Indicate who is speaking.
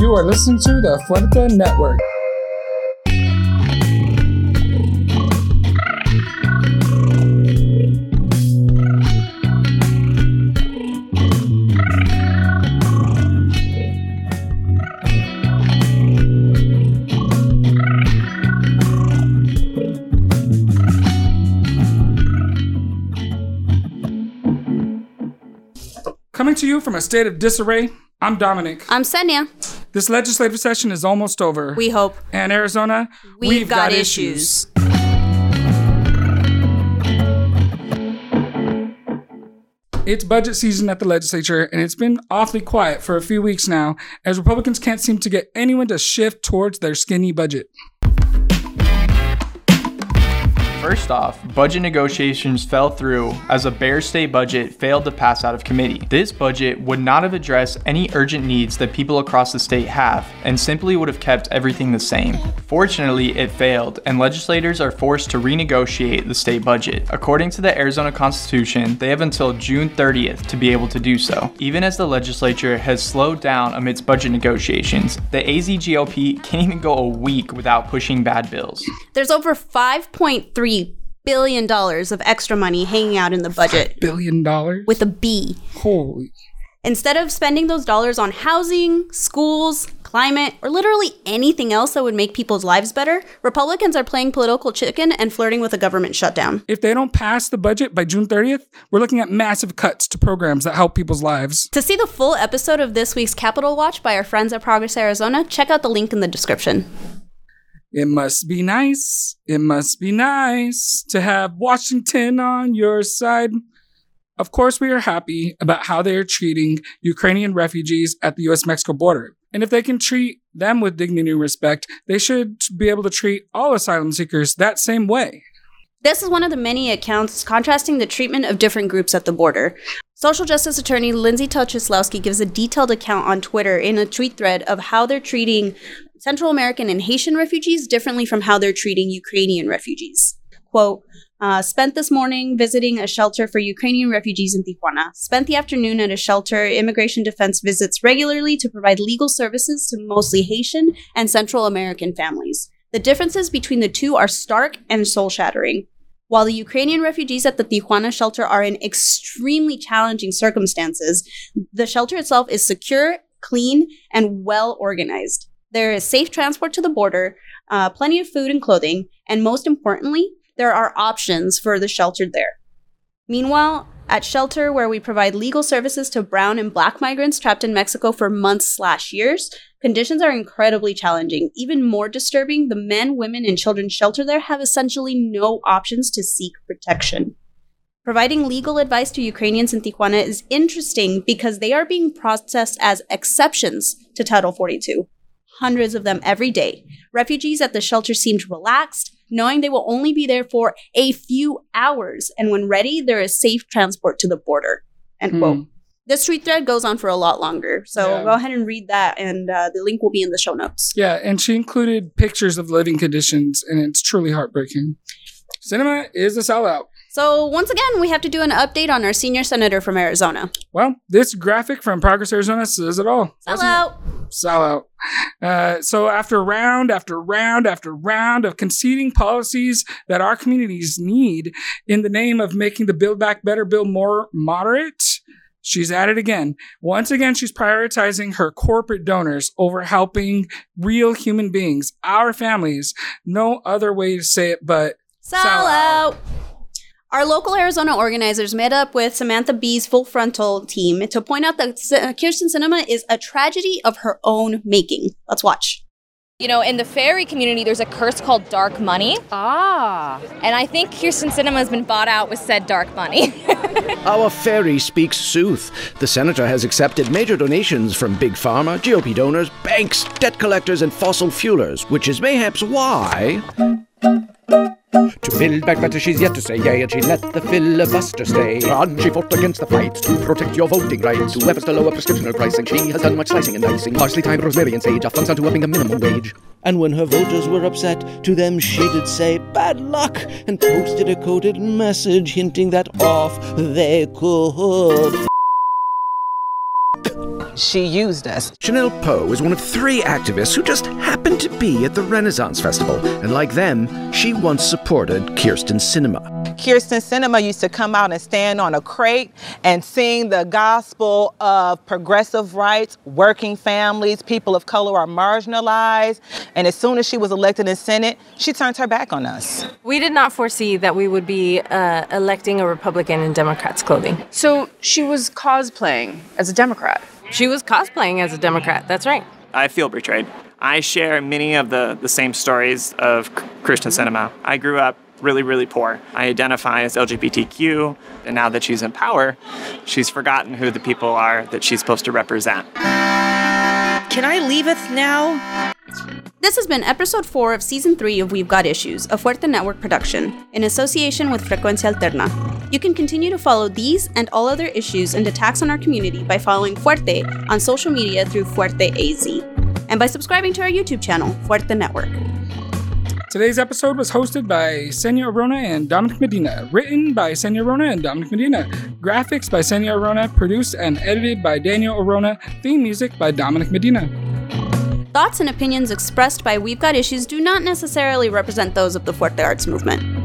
Speaker 1: You are listening to the Fuerte Network. Coming to you from a state of disarray, I'm Dominic.
Speaker 2: I'm Senya.
Speaker 1: This legislative session is almost over.
Speaker 2: We hope.
Speaker 1: and Arizona,
Speaker 2: We've, got, issues.
Speaker 1: It's budget season at the legislature, and it's been awfully quiet for a few weeks now, as Republicans can't seem to get anyone to shift towards their skinny budget.
Speaker 3: First off, budget negotiations fell through as a bare state budget failed to pass out of committee. This budget would not have addressed any urgent needs that people across the state have and simply would have kept everything the same. Fortunately, it failed, and legislators are forced to renegotiate the state budget. According to the Arizona Constitution, they have until June 30th to be able to do so. Even as the legislature has slowed down amidst budget negotiations, the AZ GOP can't even go a week without pushing bad bills.
Speaker 2: There's over $5.3 billion dollars of extra money hanging out in the budget
Speaker 1: Billion dollars?
Speaker 2: with a B.
Speaker 1: Holy.
Speaker 2: Instead of spending those dollars on housing, schools, climate, or literally anything else that would make people's lives better, Republicans are playing political chicken and flirting with a government shutdown.
Speaker 1: If they don't pass the budget by June 30th, we're looking at massive cuts to programs that help people's lives.
Speaker 2: To see the full episode of this week's Capital Watch by our friends at Progress Arizona, check out the link in the description.
Speaker 1: It must be nice. It must be nice to have Washington on your side. Of course, we are happy about how they are treating Ukrainian refugees at the US Mexico border. And if they can treat them with dignity and respect, they should be able to treat all asylum seekers that same way.
Speaker 2: This is one of the many accounts contrasting the treatment of different groups at the border. Social justice attorney Lindsay Toczylowski gives a detailed account on Twitter in a tweet thread of how they're treating Central American and Haitian refugees differently from how they're treating Ukrainian refugees. Quote, uh, spent this morning visiting a shelter for Ukrainian refugees in Tijuana. Spent the afternoon at a shelter Immigration Defense visits regularly to provide legal services to mostly Haitian and Central American families. The differences between the two are stark and soul shattering. While the Ukrainian refugees at the Tijuana shelter are in extremely challenging circumstances, the shelter itself is secure, clean, and well organized. There is safe transport to the border, uh, plenty of food and clothing, and most importantly, there are options for the sheltered there. Meanwhile, at shelter where we provide legal services to brown and black migrants trapped in Mexico for months slash years, conditions are incredibly challenging. Even more disturbing, the men, women, and children sheltered there have essentially no options to seek protection. Providing legal advice to Ukrainians in Tijuana is interesting because they are being processed as exceptions to Title 42. Hundreds of them every day. Refugees at the shelter seemed relaxed, knowing they will only be there for a few hours, and when ready, there is safe transport to the border. End
Speaker 1: Hmm.
Speaker 2: quote. This tweet thread goes on for a lot longer, so
Speaker 1: Yeah.
Speaker 2: go ahead and read that, and uh, the link will be in the show notes.
Speaker 1: Yeah, and she included pictures of living conditions, and it's truly heartbreaking. Sinema is a sellout.
Speaker 2: So, once again, we have to do an update on our senior senator from Arizona.
Speaker 1: Well, this graphic from Progress Arizona says it all.
Speaker 2: Hello.
Speaker 1: Sellout. Uh, so after round after round after round of conceding policies that our communities need in the name of making the Build Back Better bill more moderate, she's at it again. Once again, she's prioritizing her corporate donors over helping real human beings, our families. No other way to say it but
Speaker 2: Sellout. Our local Arizona organizers met up with Samantha Bee's Full Frontal team to point out that Kyrsten Sinema is a tragedy of her own making. Let's watch.
Speaker 4: You know, in the fairy community, there's a curse called dark money.
Speaker 5: Ah.
Speaker 4: And I think Kyrsten Sinema has been bought out with said dark money.
Speaker 6: Our fairy speaks sooth. The senator has accepted major donations from Big Pharma, GOP donors, banks, debt collectors, and fossil fuelers, which is mayhaps why. To build back better, she's yet to say yay, and she let the filibuster stay. And she fought against the fight to protect your voting rights. To weapons to lower prescription pricing, she has done much slicing and dicing. Parsley, thyme, rosemary, and sage, are flunks onto upping the minimum wage. And when her voters were upset, to them she did say bad luck, and posted a coded message hinting that off they could
Speaker 5: she used us.
Speaker 6: Chanel Poe is one of three activists who just happened to be at the Renaissance Festival, and like them, she once supported Kyrsten Sinema.
Speaker 5: Kyrsten Sinema used to come out and stand on a crate and sing the gospel of progressive rights, working families, people of color are marginalized. And as soon as she was elected in Senate, she turned her back on us.
Speaker 7: We did not foresee that we would be uh, electing a Republican in Democrats' clothing.
Speaker 8: So she was cosplaying as a Democrat.
Speaker 7: She was cosplaying as a Democrat, that's right.
Speaker 9: I feel betrayed. I share many of the, the same stories of Kyrsten Sinema. I grew up really, really poor. I identify as LGBTQ, and now that she's in power, she's forgotten who the people are that she's supposed to represent.
Speaker 10: Can I leave us now?
Speaker 2: This has been episode 4 of season 3 of We've Got Issues, a Fuerte Network production, in association with Frecuencia Alterna. You can continue to follow these and all other issues and attacks on our community by following Fuerte on social media through Fuerte AZ, and by subscribing to our YouTube channel, Fuerte Network.
Speaker 1: Today's episode was hosted by Senya Arona and Dominic Medina. Written by Senya Arona and Dominic Medina. Graphics by Senya Arona. Produced and edited by Daniel Arona. Theme music by Dominic Medina.
Speaker 2: Thoughts and opinions expressed by We've Got Issues do not necessarily represent those of the Fuerte Arts Movement.